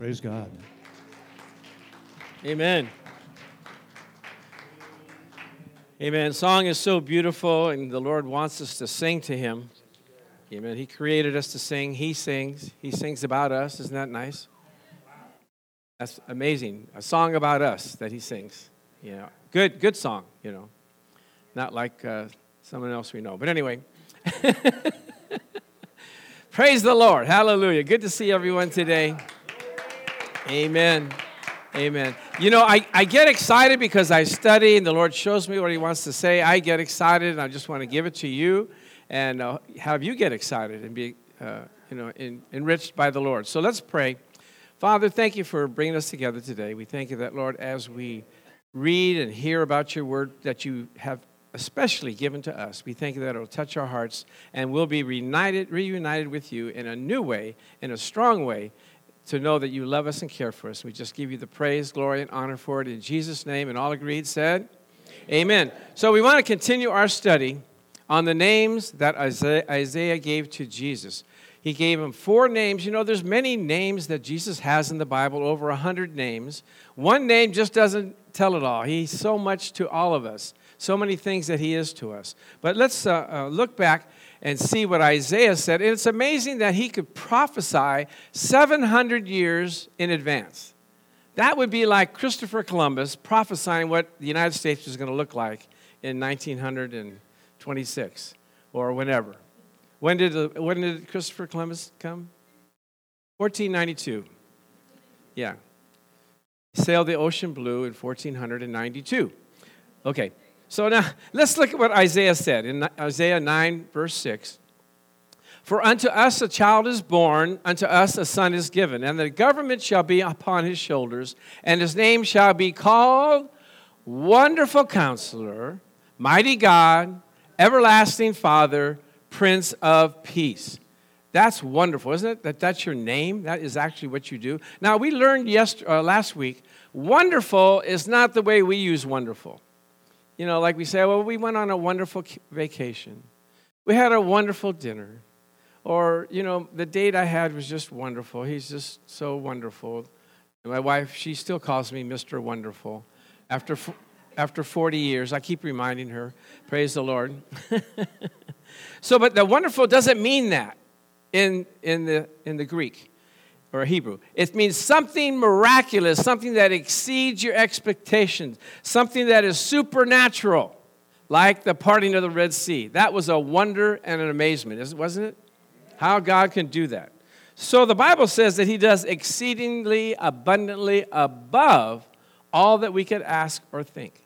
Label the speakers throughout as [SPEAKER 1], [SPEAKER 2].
[SPEAKER 1] Praise God.
[SPEAKER 2] Amen. Amen. Song is so beautiful, and the Lord wants us to sing to Him. Amen. He created us to sing. He sings. He sings about us. Isn't that nice? That's amazing. A song about us that He sings. You know, good, good song. You know, not like uh, someone else we know. But anyway. Praise the Lord. Hallelujah. Good to see everyone today. Amen. Amen. You know, I, I get excited because I study and the Lord shows me what He wants to say. I get excited and I just want to give it to you and uh, have you get excited and be, uh, you know, in, enriched by the Lord. So let's pray. Father, thank you for bringing us together today. We thank you that, Lord, as we read and hear about your word that you have especially given to us, we thank you that it will touch our hearts and we'll be reunited, reunited with you in a new way, in a strong way to know that you love us and care for us. We just give you the praise, glory, and honor for it in Jesus' name. And all agreed said, Amen. Amen. So we want to continue our study on the names that Isaiah gave to Jesus. He gave him four names. You know, there's many names that Jesus has in the Bible, over a hundred names. One name just doesn't tell it all. He's so much to all of us, so many things that he is to us. But let's uh, uh, look back and see what Isaiah said. And it's amazing that he could prophesy 700 years in advance. That would be like Christopher Columbus prophesying what the United States was going to look like in 1926 or whenever. When did, when did Christopher Columbus come? 1492. Yeah. Sailed the ocean blue in 1492. Okay. So now let's look at what Isaiah said in Isaiah 9, verse 6. For unto us a child is born, unto us a son is given, and the government shall be upon his shoulders, and his name shall be called Wonderful Counselor, Mighty God, Everlasting Father, Prince of Peace. That's wonderful, isn't it? That that's your name. That is actually what you do. Now we learned yesterday, uh, last week. Wonderful is not the way we use wonderful. You know, like we say, well, we went on a wonderful vacation. We had a wonderful dinner. Or, you know, the date I had was just wonderful. He's just so wonderful. And my wife, she still calls me Mr. Wonderful. After, after 40 years, I keep reminding her, praise the Lord. so, but the wonderful doesn't mean that in, in, the, in the Greek or Hebrew. It means something miraculous, something that exceeds your expectations, something that is supernatural, like the parting of the Red Sea. That was a wonder and an amazement, wasn't it? How God can do that. So the Bible says that He does exceedingly abundantly above all that we could ask or think.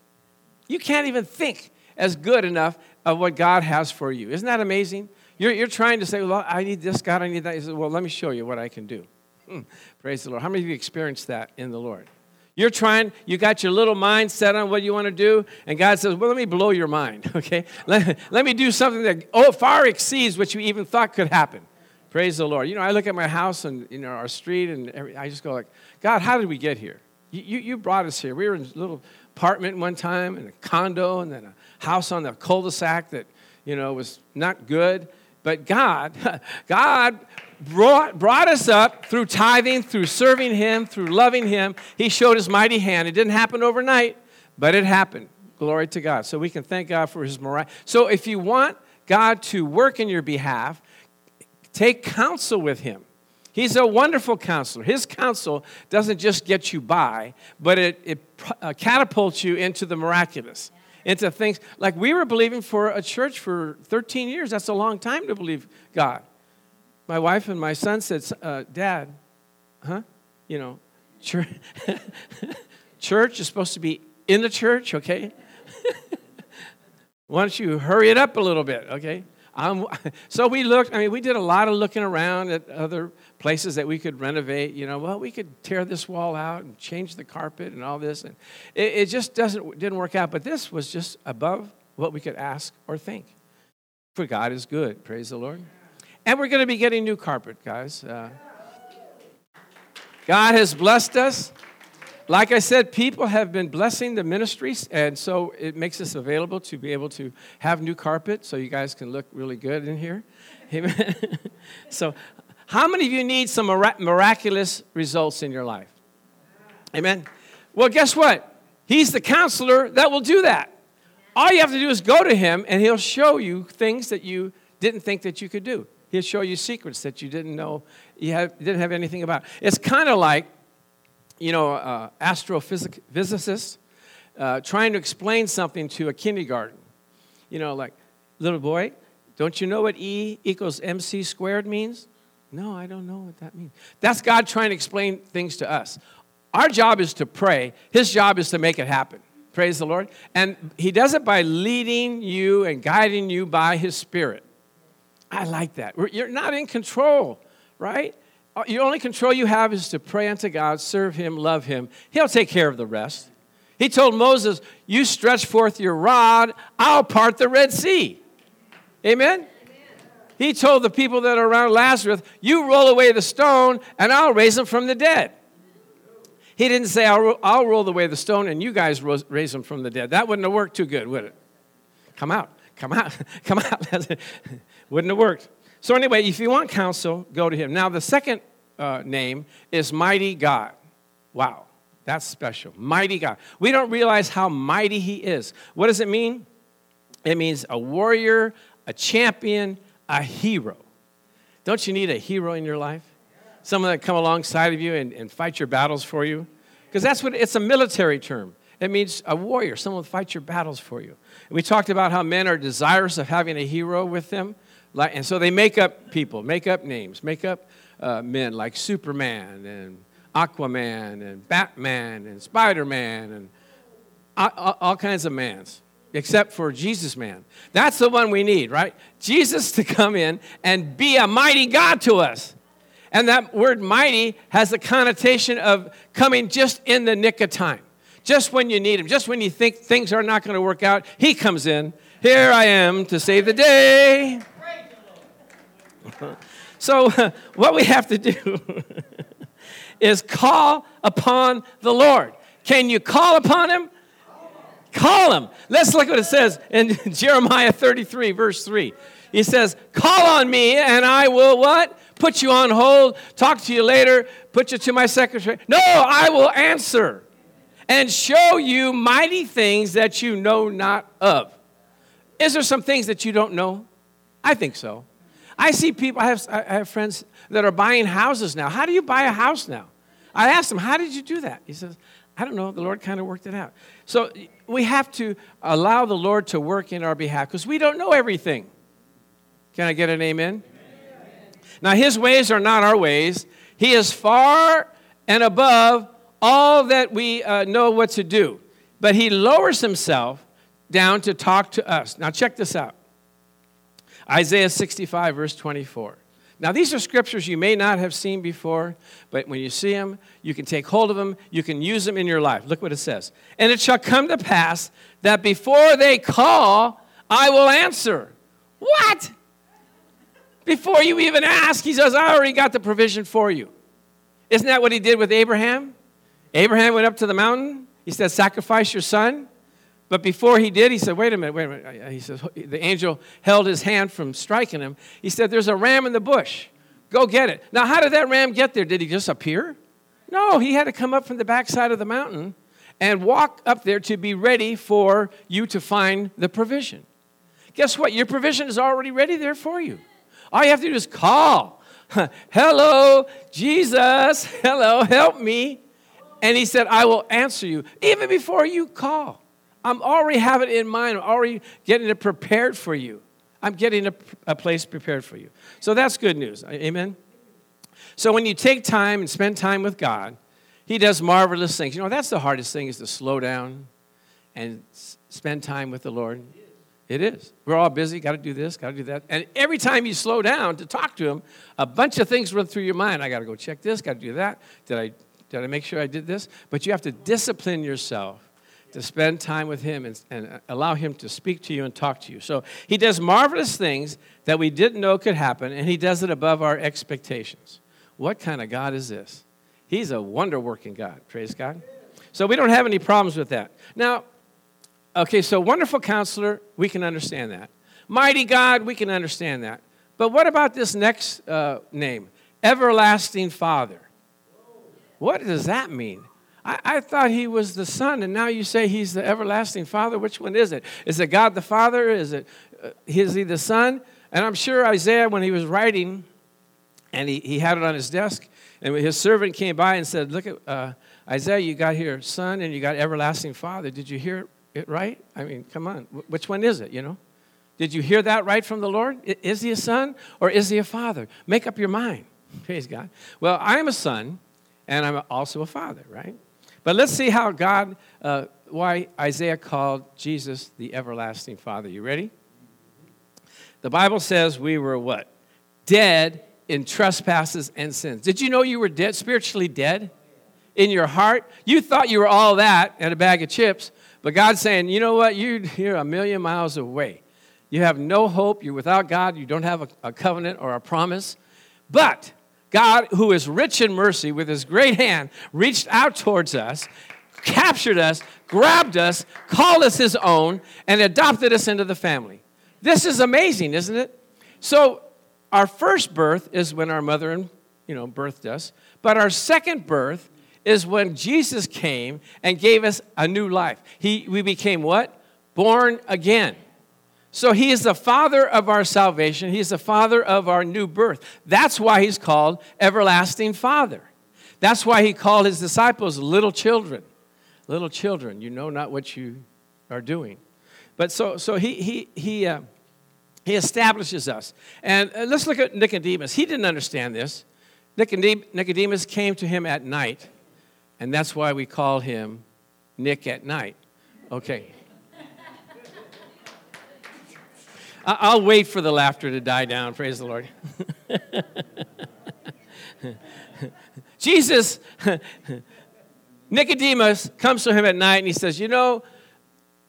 [SPEAKER 2] You can't even think as good enough of what God has for you. Isn't that amazing? You're, you're trying to say, Well, I need this, God, I need that. He says, Well, let me show you what I can do. Hmm. Praise the Lord. How many of you experienced that in the Lord? You're trying, you got your little mind set on what you want to do, and God says, Well, let me blow your mind, okay? Let, let me do something that oh, far exceeds what you even thought could happen. Praise the Lord. You know, I look at my house and you know our street, and every, I just go like, God, how did we get here? You, you, you brought us here. We were in a little apartment one time, and a condo, and then a house on the cul-de-sac that you know was not good. But God, God brought, brought us up through tithing, through serving Him, through loving Him. He showed His mighty hand. It didn't happen overnight, but it happened. Glory to God. So we can thank God for His morale. So if you want God to work in your behalf, take counsel with Him. He's a wonderful counselor. His counsel doesn't just get you by, but it, it uh, catapults you into the miraculous, into things like we were believing for a church for 13 years. That's a long time to believe God my wife and my son said, uh, Dad, huh? You know, church, church is supposed to be in the church, okay? Why don't you hurry it up a little bit, okay? So we looked, I mean, we did a lot of looking around at other places that we could renovate. You know, well, we could tear this wall out and change the carpet and all this. And it, it just doesn't, didn't work out. But this was just above what we could ask or think. For God is good. Praise the Lord. And we're going to be getting new carpet, guys. Uh, God has blessed us. Like I said, people have been blessing the ministries, and so it makes us available to be able to have new carpet so you guys can look really good in here. Amen. so How many of you need some miraculous results in your life? Amen. Well, guess what? He's the counselor that will do that. All you have to do is go to him, and he'll show you things that you didn't think that you could do. He'll show you secrets that you didn't know you have, didn't have anything about. It's kind of like, you know, uh, astrophysicist uh, trying to explain something to a kindergarten. You know, like, little boy, don't you know what E equals mc squared means? No, I don't know what that means. That's God trying to explain things to us. Our job is to pray, His job is to make it happen. Praise the Lord. And He does it by leading you and guiding you by His Spirit. I like that. You're not in control, right? Uh, the only control you have is to pray unto God, serve Him, love Him. He'll take care of the rest. He told Moses, You stretch forth your rod, I'll part the Red Sea. Amen? He told the people that are around Lazarus, You roll away the stone, and I'll raise him from the dead. He didn't say, I'll, I'll roll away the stone and you guys raise him from the dead. That wouldn't have worked too good, would it? Come out. Come out. Come out. wouldn't have worked. So, anyway, if you want counsel, go to him. Now, the second uh, name is Mighty God. Wow, that's special. Mighty God. We don't realize how mighty he is. What does it mean? It means a warrior, a champion, a hero. Don't you need a hero in your life? Someone that come alongside of you and, and fight your battles for you? Because that's what it's a military term. It means a warrior, someone will fight your battles for you. And we talked about how men are desirous of having a hero with them. Like, and so they make up people, make up names, make up uh, men like Superman and Aquaman and Batman and Spider Man and all, all kinds of mans except for Jesus man. That's the one we need, right? Jesus to come in and be a mighty God to us. And that word mighty has the connotation of coming just in the nick of time. Just when you need him, just when you think things are not going to work out, he comes in. Here I am to save the day. so, what we have to do is call upon the Lord. Can you call upon him? Call him. Let's look what it says in Jeremiah 33, verse 3. He says, Call on me, and I will what? Put you on hold, talk to you later, put you to my secretary. No, I will answer and show you mighty things that you know not of. Is there some things that you don't know? I think so. I see people, I have, I have friends that are buying houses now. How do you buy a house now? I asked him, How did you do that? He says, I don't know. The Lord kind of worked it out. So we have to allow the Lord to work in our behalf because we don't know everything. Can I get an amen? amen? Now, His ways are not our ways. He is far and above all that we uh, know what to do. But He lowers Himself down to talk to us. Now, check this out Isaiah 65, verse 24. Now, these are scriptures you may not have seen before, but when you see them, you can take hold of them, you can use them in your life. Look what it says. And it shall come to pass that before they call, I will answer. What? Before you even ask, he says, I already got the provision for you. Isn't that what he did with Abraham? Abraham went up to the mountain. He said, Sacrifice your son. But before he did, he said, Wait a minute, wait a minute. He says, The angel held his hand from striking him. He said, There's a ram in the bush. Go get it. Now, how did that ram get there? Did he just appear? No, he had to come up from the backside of the mountain and walk up there to be ready for you to find the provision. Guess what? Your provision is already ready there for you. All you have to do is call. Hello, Jesus. Hello, help me. And he said, I will answer you even before you call. I'm already having it in mind. I'm already getting it prepared for you. I'm getting a, a place prepared for you. So that's good news. Amen? So when you take time and spend time with God, He does marvelous things. You know, that's the hardest thing is to slow down and spend time with the Lord. It is. We're all busy, got to do this, got to do that. And every time you slow down to talk to Him, a bunch of things run through your mind. I got to go check this, got to do that. Did I, did I make sure I did this? But you have to discipline yourself to spend time with Him and, and, allow Him to speak to you and talk to you. So He does marvelous things that we didn't know could happen, and He does it above our expectations. What kind of God is this? He's a wonder working God. Praise God. So we don't have any problems with that. Now, okay, so wonderful counselor, we can understand that. Mighty God, we can understand that. But what about this next uh, name? everlasting Father. What does that mean? I, I, thought he was the Son, and now you say he's the everlasting Father. Which one is it? Is it God the Father? Is it uh, is he the Son? And I'm sure Isaiah, when he was writing, and he, he had it on his desk, and his servant came by and said, "Look at uh, Isaiah, you got here Son, and you got everlasting Father. Did you hear it right? I mean, come on, which one is it? You know." Did you hear that right from the Lord? Is he a son or is he a father? Make up your mind. Praise God. Well, I'm a son and I'm also a father, right? But let's see how God, uh, why Isaiah called Jesus the everlasting father. You ready? The Bible says we were what? Dead in trespasses and sins. Did you know you were dead, spiritually dead in your heart? You thought you were all that and a bag of chips, but God's saying, you know what? You're a million miles away. You have no hope. You're without God. You don't have a, a covenant or a promise. But God, who is rich in mercy, with his great hand, reached out towards us, captured us, grabbed us, called us his own, and adopted us into the family. This is amazing, isn't it? So, our first birth is when our mother and you know birthed us, but our second birth is when Jesus came and gave us a new life. He, we became what? Born again. So he is the father of our salvation. He's the father of our new birth. That's why he's called everlasting father. That's why he called his disciples little children. Little children, you know not what you are doing. But so, so he, he, he, uh, he establishes us. And uh, let's look at Nicodemus. He didn't understand this. Nicodemus came to him at night, and that's why we call him Nick at night. Okay. I'll wait for the laughter to die down. Praise the Lord. Jesus, Nicodemus comes to him at night and he says, You know,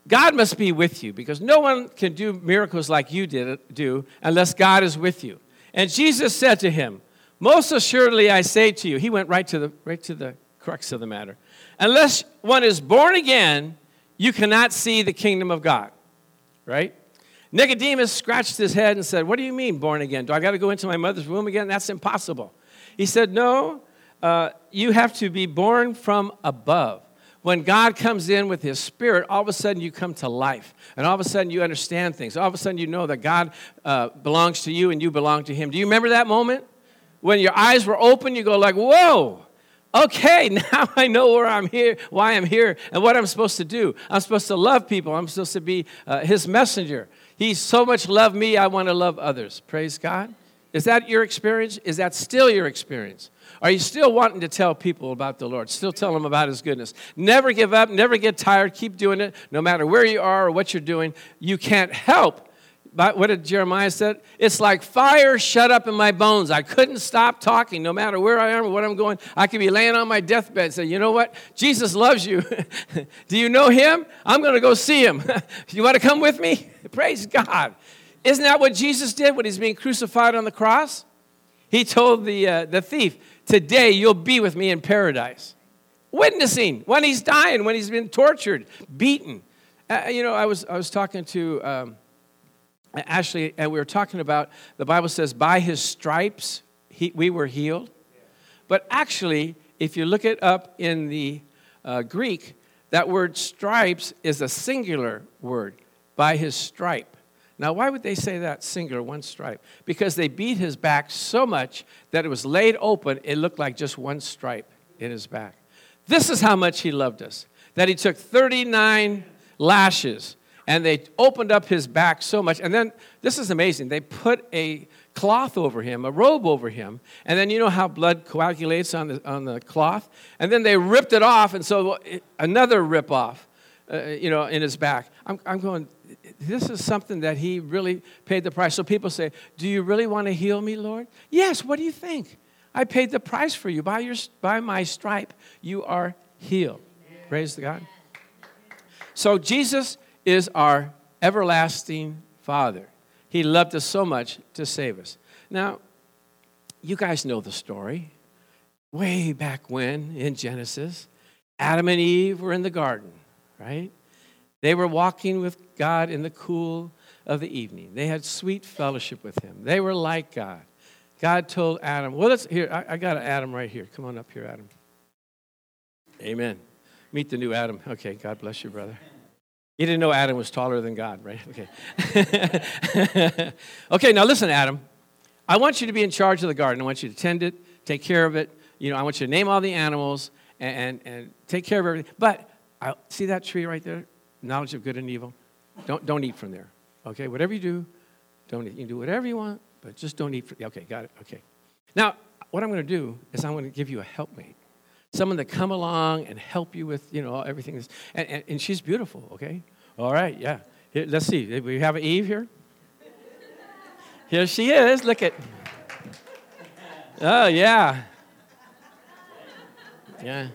[SPEAKER 2] God must be with you because no one can do miracles like you did do unless God is with you. And Jesus said to him, Most assuredly I say to you, he went right to the right to the crux of the matter. Unless one is born again, you cannot see the kingdom of God. Right? Nicodemus scratched his head and said, What do you mean, born again? Do I got to go into my mother's womb again? That's impossible. He said, No, uh, you have to be born from above. When God comes in with His Spirit, all of a sudden you come to life. And all of a sudden you understand things. All of a sudden you know that God uh, belongs to you and you belong to Him. Do you remember that moment? When your eyes were open, you go like, Whoa, okay, now I know where I'm here, why I'm here, and what I'm supposed to do. I'm supposed to love people. I'm supposed to be uh, His messenger. He so much loved me, I want to love others. Praise God. Is that your experience? Is that still your experience? Are you still wanting to tell people about the Lord? Still tell them about His goodness. Never give up, never get tired, keep doing it, no matter where you are or what you're doing. You can't help what did Jeremiah said? It's like fire shut up in my bones. I couldn't stop talking no matter where I am or what I'm going. I could be laying on my deathbed and say, you know what? Jesus loves you. Do you know him? I'm going to go see him. you want to come with me? Praise God. Isn't that what Jesus did when he's being crucified on the cross? He told the, uh, the thief, Today you'll be with me in paradise. Witnessing when he's dying, when he's been tortured, beaten. Uh, you know, I was, I was talking to. Um, Ashley, and we were talking about the Bible says, by his stripes he, we were healed. But actually, if you look it up in the uh, Greek, that word stripes is a singular word, by his stripe. Now, why would they say that singular, one stripe? Because they beat his back so much that it was laid open, it looked like just one stripe in his back. This is how much he loved us that he took 39 lashes and they opened up his back so much. And then, this is amazing, they put a cloth over him, a robe over him, and then you know how blood coagulates on the, on the cloth? And then they ripped it off, and so another rip off, uh, you know, in his back. I'm, I'm going, this is something that he really paid the price. So people say, Do you really want to heal me, Lord? Yes, what do you think? I paid the price for you. By, your, by my stripe, you are healed. Praise the God. So Jesus is our everlasting Father. He loved us so much to save us. Now, you guys know the story. Way back when in Genesis, Adam and Eve were in the garden, right? They were walking with God in the cool of the evening. They had sweet fellowship with Him. They were like God. God told Adam, well, let's, here, I, I got Adam right here. Come on up here, Adam. Amen. Meet the new Adam. Okay, God bless you, brother. You didn't know Adam was taller than God, right? Okay. okay, now listen, Adam. I want you to be in charge of the garden. I want you to tend it, take care of it. You know, I want you to name all the animals and, and, and take care of everything. But I, see that tree right there? Knowledge of good and evil? Don't, don't eat from there. Okay, whatever you do, don't eat. You can do whatever you want, but just don't eat. From, okay, got it. Okay. Now, what I'm going to do is I'm going to give you a helpmate someone to come along and help you with, you know, everything. And, and, and she's beautiful, okay? All right, yeah. Here, let's see. We have Eve here. Here she is. Look at. Oh, yeah. Yeah.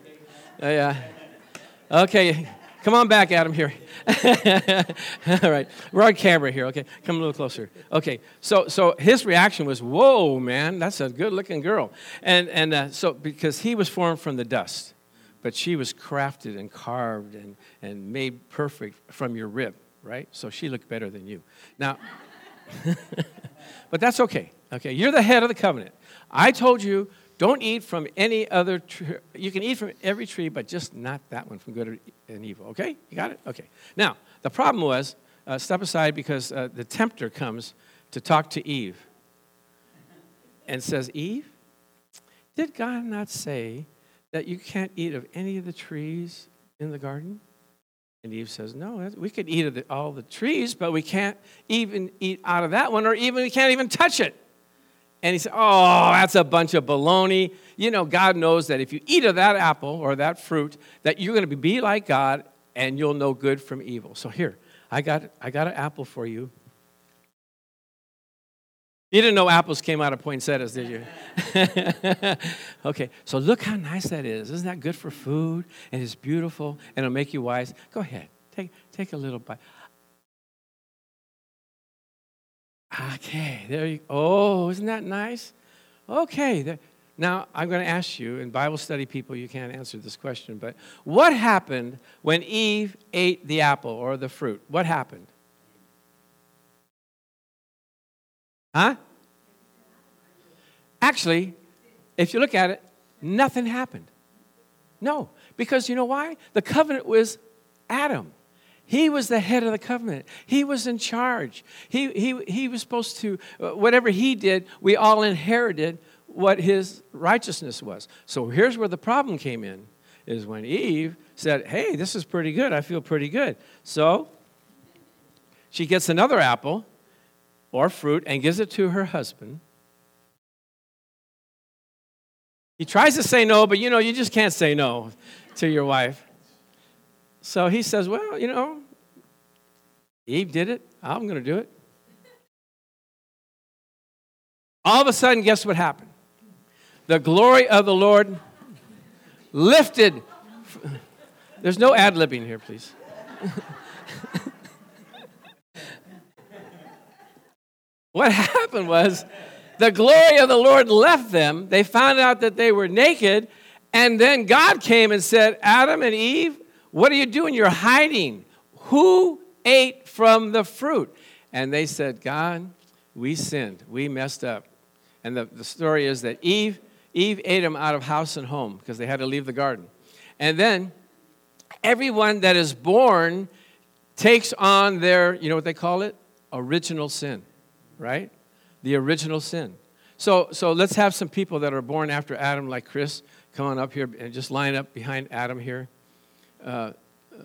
[SPEAKER 2] Oh, yeah. Okay. Come on back, Adam, here. All right. We're on camera here. Okay. Come a little closer. Okay. So, so his reaction was, whoa, man, that's a good looking girl. And, and uh, so, because he was formed from the dust, but she was crafted and carved and, and made perfect from your rib, right? So she looked better than you. Now, but that's okay. Okay. You're the head of the covenant. I told you don't eat from any other tree. You can eat from every tree, but just not that one from good and evil. Okay? You got it? Okay. Now, the problem was uh, step aside because uh, the tempter comes to talk to Eve and says, Eve, did God not say that you can't eat of any of the trees in the garden? And Eve says, No, we could eat of the, all the trees, but we can't even eat out of that one, or even we can't even touch it. And he said, Oh, that's a bunch of baloney. You know, God knows that if you eat of that apple or that fruit, that you're going to be like God and you'll know good from evil. So here, I got, I got an apple for you. You didn't know apples came out of poinsettias, did you? okay, so look how nice that is. Isn't that good for food? And it's beautiful and it'll make you wise. Go ahead, take, take a little bite. Okay, there you go. Oh, isn't that nice? Okay. There, now, I'm going to ask you, and Bible study people, you can't answer this question, but what happened when Eve ate the apple or the fruit? What happened? Huh? Actually, if you look at it, nothing happened. No, because you know why? The covenant was Adam. He was the head of the covenant. He was in charge. He, he, he was supposed to, uh, whatever he did, we all inherited what his righteousness was. So here's where the problem came in is when Eve said, Hey, this is pretty good. I feel pretty good. So she gets another apple or fruit and gives it to her husband. He tries to say no, but you know, you just can't say no to your wife. So he says, Well, you know, Eve did it. I'm going to do it. All of a sudden, guess what happened? The glory of the Lord lifted. There's no ad libbing here, please. what happened was the glory of the Lord left them. They found out that they were naked. And then God came and said, Adam and Eve, what are you doing? You're hiding. Who ate from the fruit? And they said, God, we sinned. We messed up. And the, the story is that Eve, Eve ate them out of house and home because they had to leave the garden. And then everyone that is born takes on their, you know what they call it? Original sin, right? The original sin. So, so let's have some people that are born after Adam, like Chris, come on up here and just line up behind Adam here. Uh,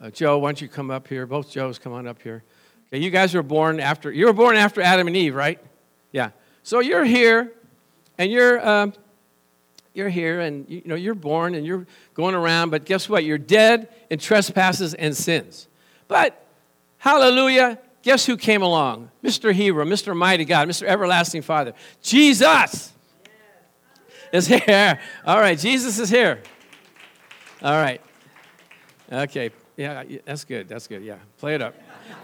[SPEAKER 2] uh, Joe, why don't you come up here? Both Joes, come on up here. Okay, you guys were born after, you were born after Adam and Eve, right? Yeah. So you're here, and you're, um, you're here, and you, you know, you're born, and you're going around, but guess what? You're dead in trespasses and sins. But, hallelujah, guess who came along? Mr. Hero, Mr. Mighty God, Mr. Everlasting Father. Jesus is here. All right, Jesus is here. All right. Okay. Yeah, that's good. That's good. Yeah. Play it up.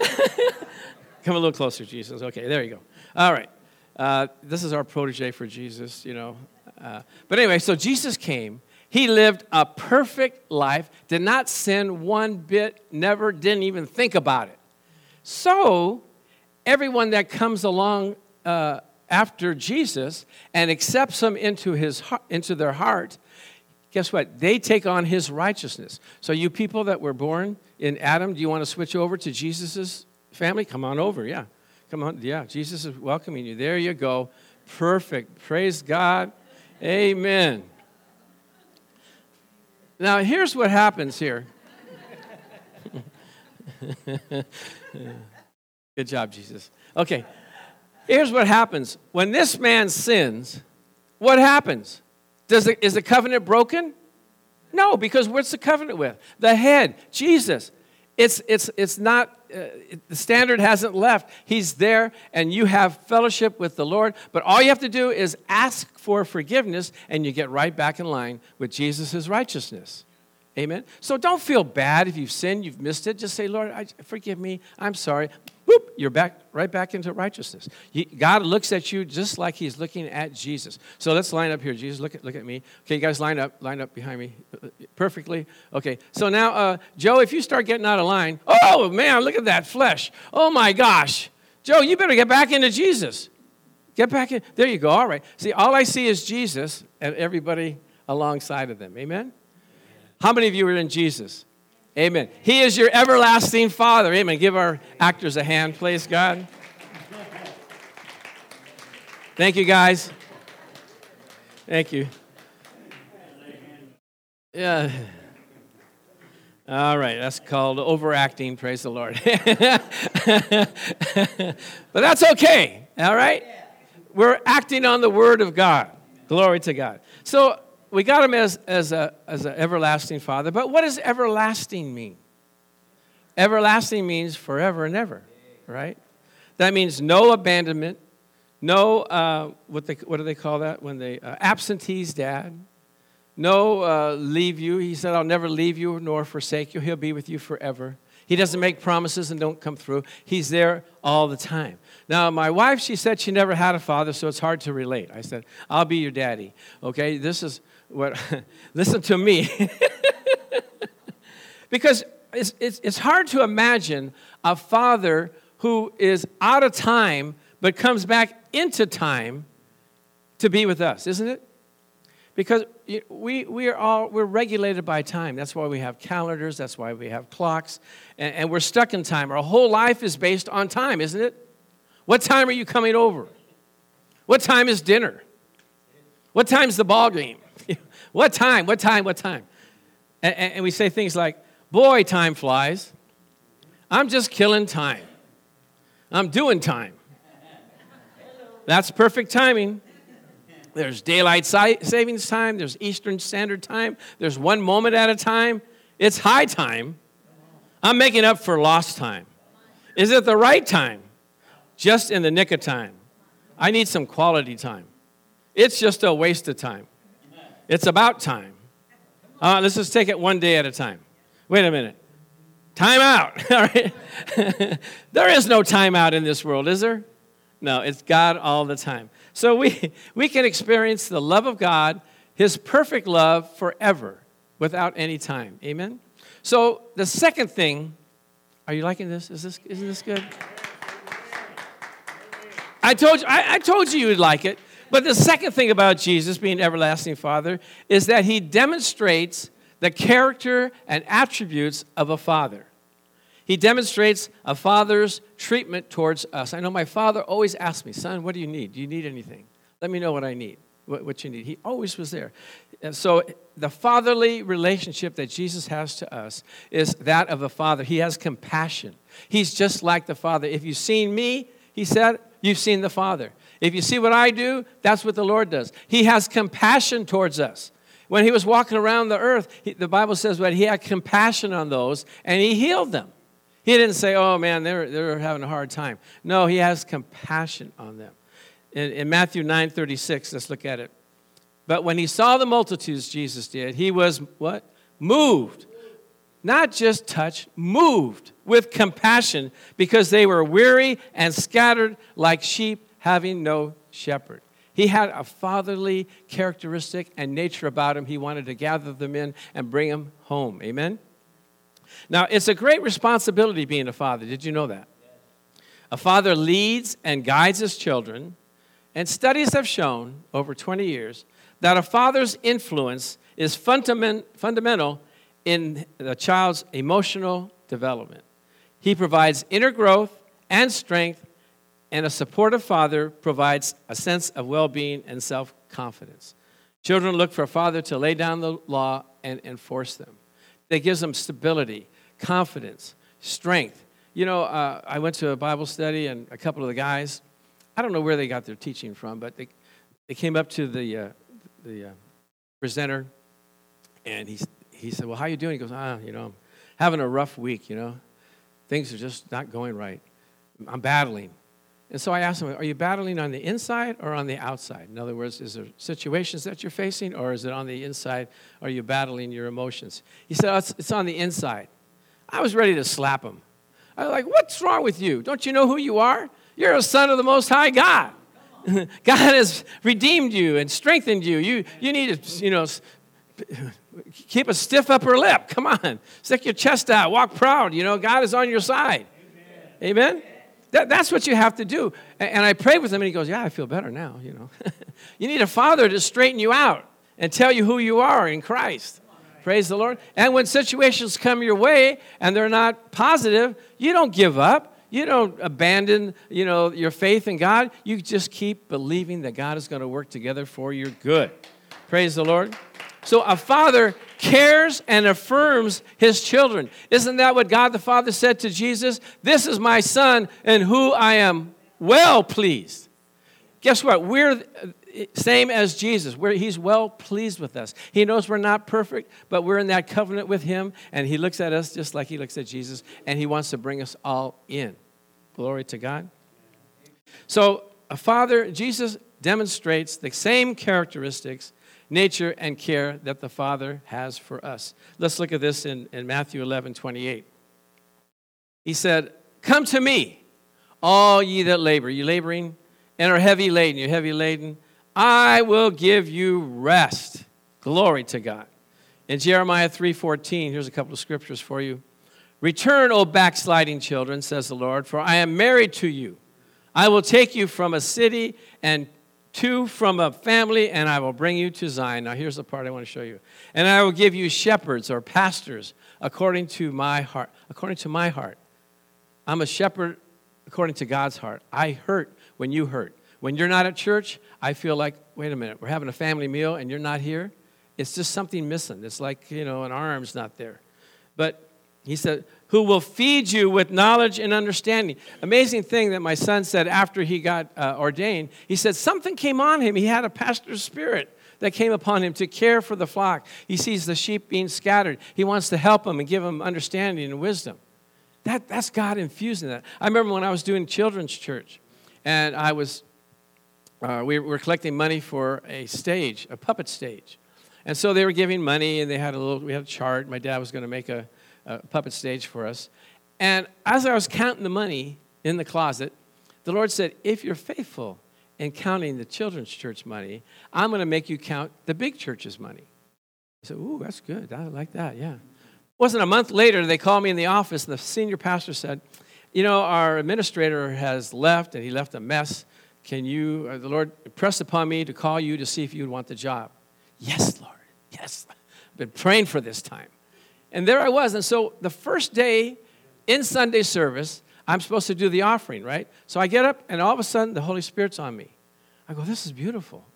[SPEAKER 2] Come a little closer, Jesus. Okay, there you go. All right. Uh, this is our protege for Jesus, you know. Uh, but anyway, so Jesus came. He lived a perfect life, did not sin one bit, never, didn't even think about it. So, everyone that comes along uh, after Jesus and accepts him into, his, into their heart, guess what? They take on his righteousness. So, you people that were born in Adam, do you want to switch over to Jesus' family? Come on over, yeah. Come on, yeah. Jesus is welcoming you. There you go. Perfect. Praise God. Amen. Now, here's what happens here. Good job, Jesus. Okay, here's what happens. When this man sins, what happens? Does the, is the covenant broken? No, because what's the covenant with? The head, Jesus. It's, it's, it's not, uh, the standard hasn't left. He's there, and you have fellowship with the Lord. But all you have to do is ask for forgiveness, and you get right back in line with Jesus' righteousness. Amen. So don't feel bad if you've sinned, you've missed it. Just say, Lord, I, forgive me. I'm sorry. Whoop, you're back right back into righteousness. God looks at you just like He's looking at Jesus. So let's line up here. Jesus, look at look at me. Okay, you guys, line up, line up behind me perfectly. Okay. So now, uh, Joe, if you start getting out of line, oh man, look at that flesh. Oh my gosh, Joe, you better get back into Jesus. Get back in. There you go. All right. See, all I see is Jesus and everybody alongside of them. Amen. How many of you are in Jesus? Amen. He is your everlasting Father. Amen. Give our actors a hand, please, God. Thank you, guys. Thank you. Yeah. All right, that's called overacting, praise the Lord. but that's okay, all right? We're acting on the Word of God. Glory to God. So we got him as, as, a, as an everlasting father, but what does everlasting mean? Everlasting means forever and ever, right? That means no abandonment, no, uh, what, they, what do they call that? When they, uh, absentees dad, no uh, leave you. He said, I'll never leave you nor forsake you. He'll be with you forever. He doesn't make promises and don't come through. He's there all the time. Now, my wife, she said she never had a father, so it's hard to relate. I said, I'll be your daddy. Okay, this is what, listen to me. because it's, it's, it's hard to imagine a father who is out of time but comes back into time to be with us, isn't it? Because we, we are all we're regulated by time. That's why we have calendars, that's why we have clocks, and, and we're stuck in time. Our whole life is based on time, isn't it? What time are you coming over? What time is dinner? What time's the ball game? What time? What time? What time? And, and, we say things like, Boy, time flies. I'm just killing time. I'm doing time. That's perfect timing. There's daylight savings time, there's Eastern Standard Time, there's one moment at a time. It's high time. I'm making up for lost time. Is it the right time? Just in the nick of time. I need some quality time. It's just a waste of time. It's about time. Uh, let's just take it one day at a time. Wait a minute. Time out. All right. there is no time out in this world, is there? No, it's God all the time. So we, we can experience the love of God, His perfect love forever without any time. Amen? So the second thing, are you liking this? Is this isn't this good? I told you, I, I told you you'd like it. But the second thing about Jesus being everlasting Father is that he demonstrates the character and attributes of a father. He demonstrates a father's treatment towards us. I know my father always asked me, Son, what do you need? Do you need anything? Let me know what I need, what, you need. He always was there. And so the fatherly relationship that Jesus has to us is that of a father. He has compassion. He's just like the Father. If you've seen me, he said, you've seen the Father. If you see what I do, that's what the Lord does. He has compassion towards us. When he was walking around the earth, he, the Bible says that he had compassion on those and he healed them. He didn't say, oh man, they're, they're having a hard time. No, he has compassion on them. In, in Matthew 9 36, let's look at it. But when he saw the multitudes, Jesus did, he was what? Moved. Not just touched, moved with compassion because they were weary and scattered like sheep having no shepherd. He had a fatherly characteristic and nature about him. He wanted to gather them in and bring them home. Amen? Now, it's a great responsibility being a father. Did you know that? A father leads and guides his children, And studies have shown over 20 years that a father's influence is fundament, fundamental in the child's emotional development. He provides inner growth and strength, and a supportive father provides a sense of well being and self confidence. Children look for a father to lay down the law and enforce them. That gives them stability, confidence, strength. You know, uh, I went to a Bible study, and a couple of the guys, I don't know where they got their teaching from, but they, they came up to the, uh, the uh, presenter, and he, he said, Well, how you doing? He goes, Ah, you know, I'm having a rough week, you know. Things are just not going right. I'm battling. And so I asked him, Are you battling on the inside or on the outside? In other words, is there situations that you're facing or is it on the inside? Are you battling your emotions? He said, oh, it's, it's on the inside. I was ready to slap him. I was like, What's wrong with you? Don't you know who you are? You're a son of the Most High God. God has redeemed you and strengthened you. You, you need to, you know, keep a stiff upper lip. Come on. Stick your chest out. Walk proud. You know, God is on your side. Amen? Amen? That, that's what you have to do. And, and I prayed with him, and he goes, Yeah, I feel better now, you know. you need a father to straighten you out and tell you who you are in Christ. Praise the Lord. And when situations come your way and they're not positive, you don't give up. You don't abandon, you know, your faith in God. You just keep believing that God is going to work together for your good. Praise the Lord. So a father cares and affirms his children. Isn't that what God the Father said to Jesus? This is my son in who I am well pleased. Guess what? We're same as Jesus. We're, he's well pleased with us. He knows we're not perfect, but we're in that covenant with him, and he looks at us just like he looks at Jesus, and he wants to bring us all in. Glory to God. So, a father, Jesus demonstrates the same characteristics nature, and care that the Father has for us. Let's look at this in, in Matthew 11 28. He said, Come to me, all ye that labor. You laboring and are heavy laden. You're heavy laden. I will give you rest. Glory to God. In Jeremiah 3:14, here's a couple of scriptures for you. Return, O backsliding children, says the Lord, for I am married to you. I will take you from a city and two from a family, and I will bring you to Zion. Now, here's the part I want to show you. And I will give you shepherds or pastors according to my heart. According to my heart. I'm a shepherd according to God's heart. I hurt when you hurt. When you're not at church, I feel like, wait a minute, we're having a family meal and you're not here. It's just something missing. It's like, you know, an arm's not there. But he said, who will feed you with knowledge and understanding. Amazing thing that my son said after he got uh, ordained. He said something came on him. He had a pastor's spirit that came upon him to care for the flock. He sees the sheep being scattered. He wants to help them and give them understanding and wisdom. That, that's God infusing that. I remember when I was doing children's church, and I was, uh, we were collecting money for a stage, a puppet stage. And so they were giving money, and they had a little, we had a chart. My dad was going to make a, a puppet stage for us. And as I was counting the money in the closet, the Lord said, If you're faithful in counting the children's church money, I'm going to make you count the big church's money. I said, Ooh, that's good. I like that, yeah. It wasn't a month later, they called me in the office, and the senior pastor said, You know, our administrator has left, and he left a mess. Can you, uh, the Lord pressed upon me to call you to see if you would want the job. Yes, Lord, yes. I've been praying for this time. And there I was. And so the first day in Sunday service, I'm supposed to do the offering, right? So I get up, and all of a sudden, the Holy Spirit's on me. I go, This is beautiful.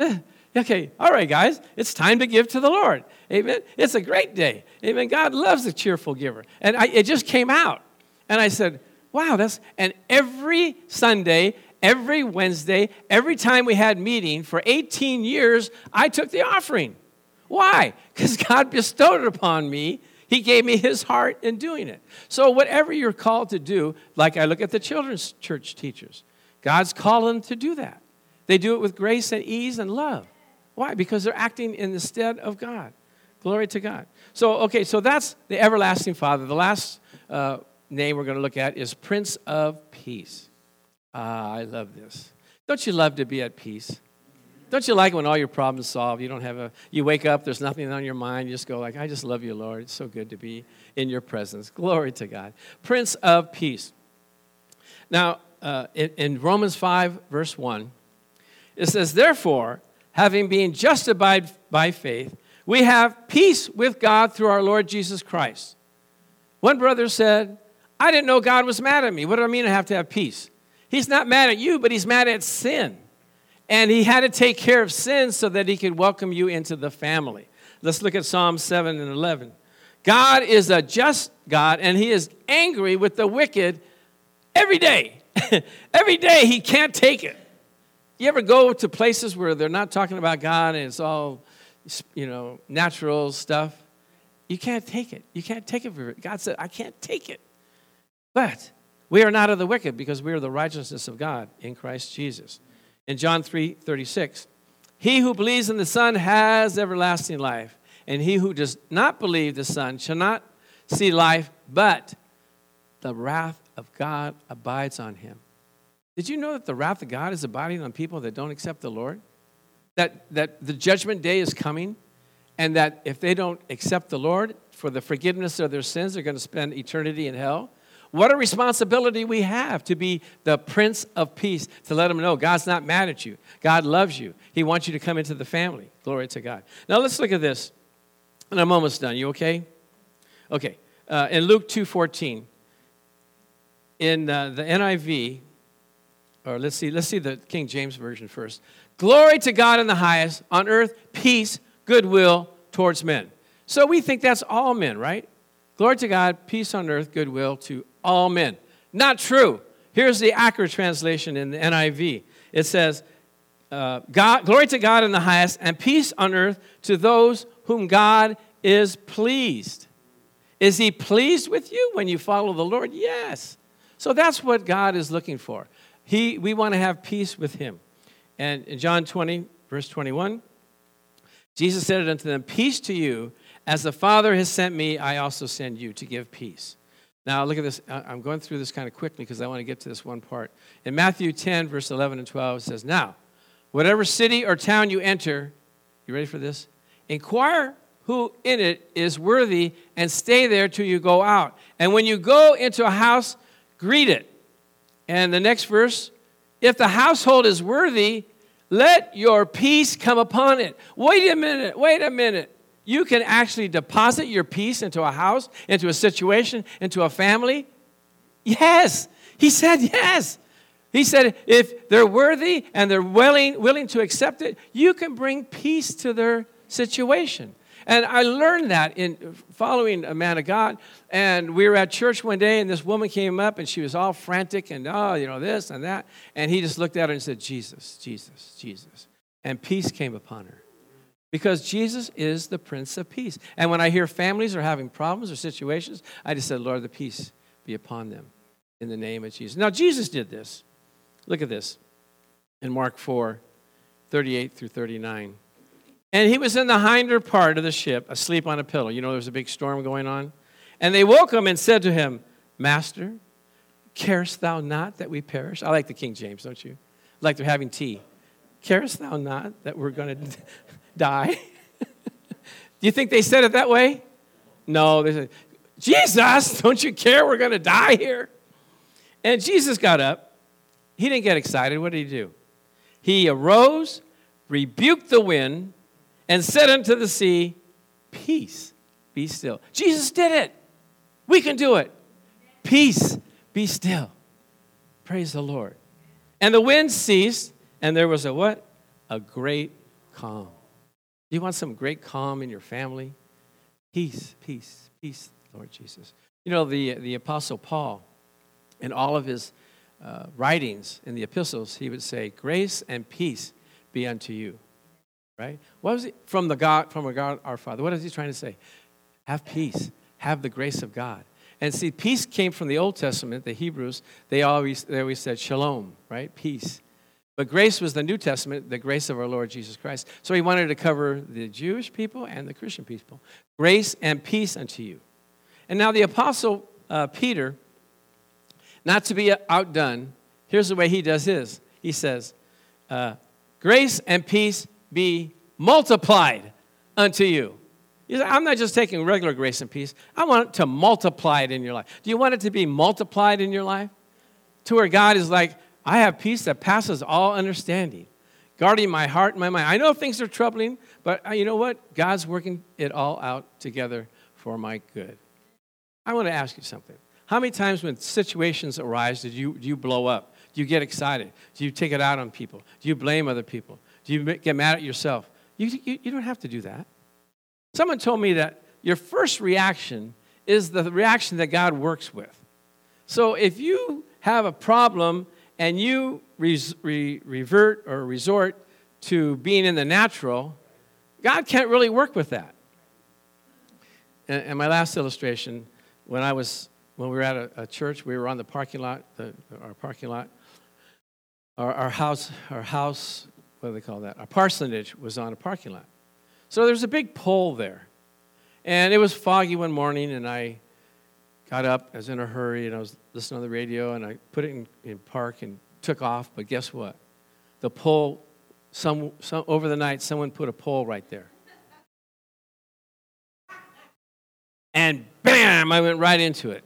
[SPEAKER 2] okay, all right, guys, it's time to give to the Lord. Amen. It's a great day. Amen. God loves a cheerful giver. And I, it just came out. And I said, Wow, that's, and every Sunday, every Wednesday, every time we had meeting for 18 years, I took the offering. Why? Because God bestowed it upon me. He gave me his heart in doing it. So, whatever you're called to do, like I look at the children's church teachers, God's calling them to do that. They do it with grace and ease and love. Why? Because they're acting in the stead of God. Glory to God. So, okay, so that's the everlasting Father. The last uh, name we're going to look at is Prince of Peace. Ah, I love this. Don't you love to be at peace? Don't you like when all your problems solved? You don't have a you wake up, there's nothing on your mind, you just go like, I just love you, Lord. It's so good to be in your presence. Glory to God. Prince of Peace. Now, uh, in, in Romans 5, verse 1, It says, Therefore, having been justified by faith, we have peace with God through our Lord Jesus Christ. One brother said, I didn't know God was mad at me. What do I mean I have to have peace? He's not mad at you, but he's mad at sin. And he had to take care of sin so that he could welcome you into the family. Let's look at Psalm 7 and 11. God is a just God, and he is angry with the wicked every day. every day he can't take it. You ever go to places where they're not talking about God and it's all, you know, natural stuff? You can't take it. You can't take it. God said, I can't take it. But we are not of the wicked because we are the righteousness of God in Christ Jesus. In John 3 36, he who believes in the Son has everlasting life, and he who does not believe the Son shall not see life, but the wrath of God abides on him. Did you know that the wrath of God is abiding on people that don't accept the Lord? That, that the judgment day is coming, and that if they don't accept the Lord for the forgiveness of their sins, they're going to spend eternity in hell. What a responsibility we have to be the Prince of Peace, to let them know God's not mad at you. God loves you. He wants you to come into the family. Glory to God. Now let's look at this. And I'm almost done. You okay? Okay. Uh, in Luke 2.14, in uh, the NIV, or let's see, let's see the King James Version first. Glory to God in the highest, on earth, peace, goodwill towards men. So we think that's all men, right? Glory to God, peace on earth, goodwill to all men. Not true. Here's the accurate translation in the NIV. It says, uh, God, glory to God in the highest, and peace on earth to those whom God is pleased. Is he pleased with you when you follow the Lord? Yes. So that's what God is looking for. He, we want to have peace with him. And in John 20, verse 21, Jesus said unto them, Peace to you. As the Father has sent me, I also send you to give peace. Now, look at this. I'm going through this kind of quickly because I want to get to this one part. In Matthew 10, verse 11 and 12, it says, Now, whatever city or town you enter, you ready for this? Inquire who in it is worthy and stay there till you go out. And when you go into a house, greet it. And the next verse if the household is worthy, let your peace come upon it. Wait a minute, wait a minute. You can actually deposit your peace into a house, into a situation, into a family. Yes. He said yes. He said if they're worthy and they're willing, willing to accept it, you can bring peace to their situation. And I learned that in following a man of God. And we were at church one day, and this woman came up, and she was all frantic and, oh, you know, this and that. And he just looked at her and said, Jesus, Jesus, Jesus. And peace came upon her. Because Jesus is the Prince of Peace. And when I hear families are having problems or situations, I just said, Lord, the peace be upon them in the name of Jesus. Now, Jesus did this. Look at this in Mark 4 38 through 39. And he was in the hinder part of the ship, asleep on a pillow. You know, there was a big storm going on. And they woke him and said to him, Master, carest thou not that we perish? I like the King James, don't you? Like they're having tea. Carest thou not that we're going to die? Do you think they said it that way? No, they said, Jesus, don't you care we're going to die here? And Jesus got up. He didn't get excited. What did he do? He arose, rebuked the wind, and said unto the sea, Peace, be still. Jesus did it. We can do it. Peace, be still. Praise the Lord. And the wind ceased, and there was a what? A great calm. Do you want some great calm in your family? Peace, peace, peace, Lord Jesus. You know, the, the Apostle Paul, in all of his uh, writings in the epistles, he would say, Grace and peace be unto you right? What was he from the God from God our Father? What is he trying to say? Have peace, have the grace of God. And see, peace came from the Old Testament, the Hebrews, they always they always said shalom, right? Peace. But grace was the New Testament, the grace of our Lord Jesus Christ. So he wanted to cover the Jewish people and the Christian people. Grace and peace unto you. And now the apostle uh, Peter, not to be outdone, here's the way he does his. He says, uh, Grace and peace be multiplied unto you. I'm not just taking regular grace and peace. I want to multiply it in your life. Do you want it to be multiplied in your life? To where God is like, I have peace that passes all understanding. guarding my heart and my mind. I know things are troubling, but uh, you know what? God's working it all out together for my good. I want to ask you something. How many times when situations arise did you, do you blow up? Do you get excited? Do you take it out on people? Do you blame other people? Do you get mad at yourself? You, you, you don't have to do that. Someone told me that your first reaction is the reaction that God works with. So if you have a problem and you res- re- revert or resort to being in the natural, God can't really work with that. And, and my last illustration, when I was when we were at a, a church, we were on the parking lot, the, our parking lot. Our, our house, our house, what do they call that? Our parsonage was on a parking lot. So there's a big pole there. And it was foggy one morning, and I got up. I was in a hurry, and I was listening to the radio, and I put it in, in park and took off. But guess what? The pole, some, some, over the night, someone put a pole right there. And bam, I went right into it.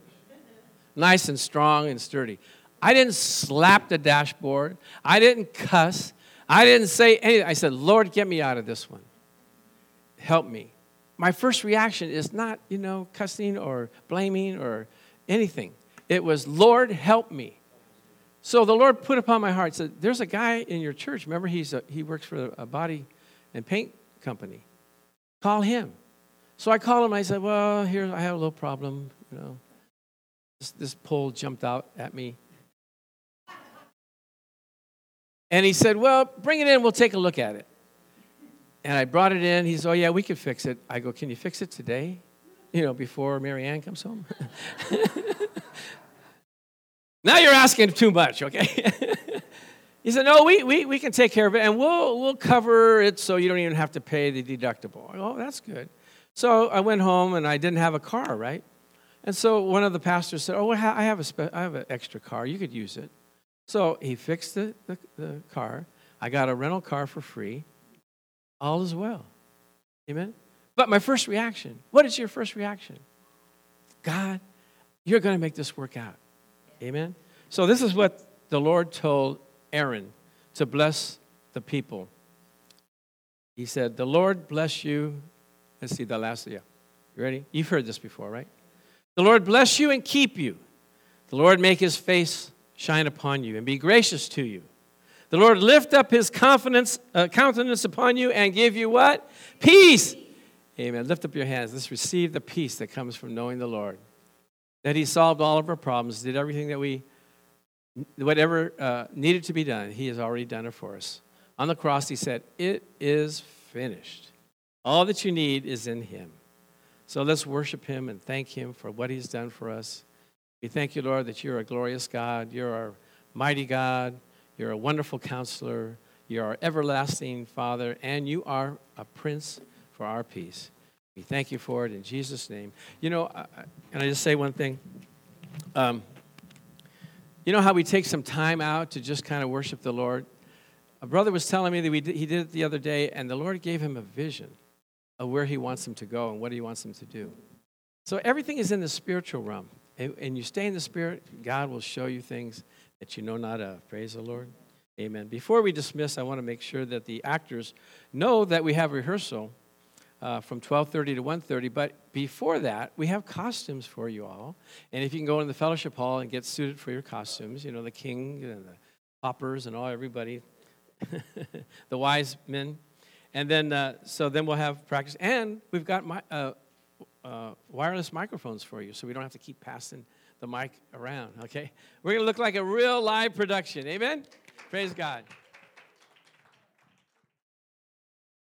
[SPEAKER 2] Nice and strong and sturdy. I didn't slap the dashboard. I didn't cuss. I didn't say anything. I said, Lord, get me out of this one. Help me. My first reaction is not, you know, cussing or blaming or anything. It was, Lord, help me. So the Lord put upon my heart, said, There's a guy in your church. Remember, he's a, he works for a body and paint company. Call him. So I called him. I said, Well, here, I have a little problem. You know, this, this pole jumped out at me. And he said, Well, bring it in. We'll take a look at it. And I brought it in. He said, Oh, yeah, we can fix it. I go, Can you fix it today? You know, before Mary Ann comes home? Now you're asking too much, okay? he said, No, we, we, we can take care of it and we'll, we'll cover it so you don't even have to pay the deductible. Go, Oh, that's good. So I went home and I didn't have a car, right? And so one of the pastors said, Oh, I have, a spe- I have an extra car. You could use it. So he fixed the, the, the car. I got a rental car for free. All is well. Amen? But my first reaction, what is your first reaction? God, you're going to make this work out. Amen? So, this is what the Lord told Aaron to bless the people. He said, The Lord bless you. Let's see the last, yeah. You ready? You've heard this before, right? The Lord bless you and keep you. The Lord make his face shine upon you and be gracious to you. The Lord lift up his confidence, uh, countenance upon you and give you what? Peace. Amen. Lift up your hands. Let's receive the peace that comes from knowing the Lord that he solved all of our problems, did everything that we, whatever uh, needed to be done, he has already done it for us. On the cross, he said, It is finished. All that you need is in him. So let's worship him and thank him for what he's done for us. We thank you, Lord, that you're a glorious God. You're our mighty God. You're a wonderful counselor. You're our everlasting Father, and you are a prince for our peace. We thank you for it in Jesus' name. You know, can I just say one thing? Um, you know how we take some time out to just kind of worship the Lord? A brother was telling me that did, he did it the other day, and the Lord gave him a vision of where he wants him to go and what he wants him to do. So everything is in the spiritual realm. And, and you stay in the spirit, God will show you things that you know not of. Praise the Lord. Amen. Before we dismiss, I want to make sure that the actors know that we have rehearsal uh, from 12:30 to 1:30. But before that, we have costumes for you all, and if you can go in the fellowship hall and get suited for your costumes, you know the king and the poppers and all everybody, the wise men, and then uh, so then we'll have practice, and we've got my, uh, uh, wireless microphones for you, so we don't have to keep passing the mic around. Okay, we're gonna look like a real live production. Amen. Praise God.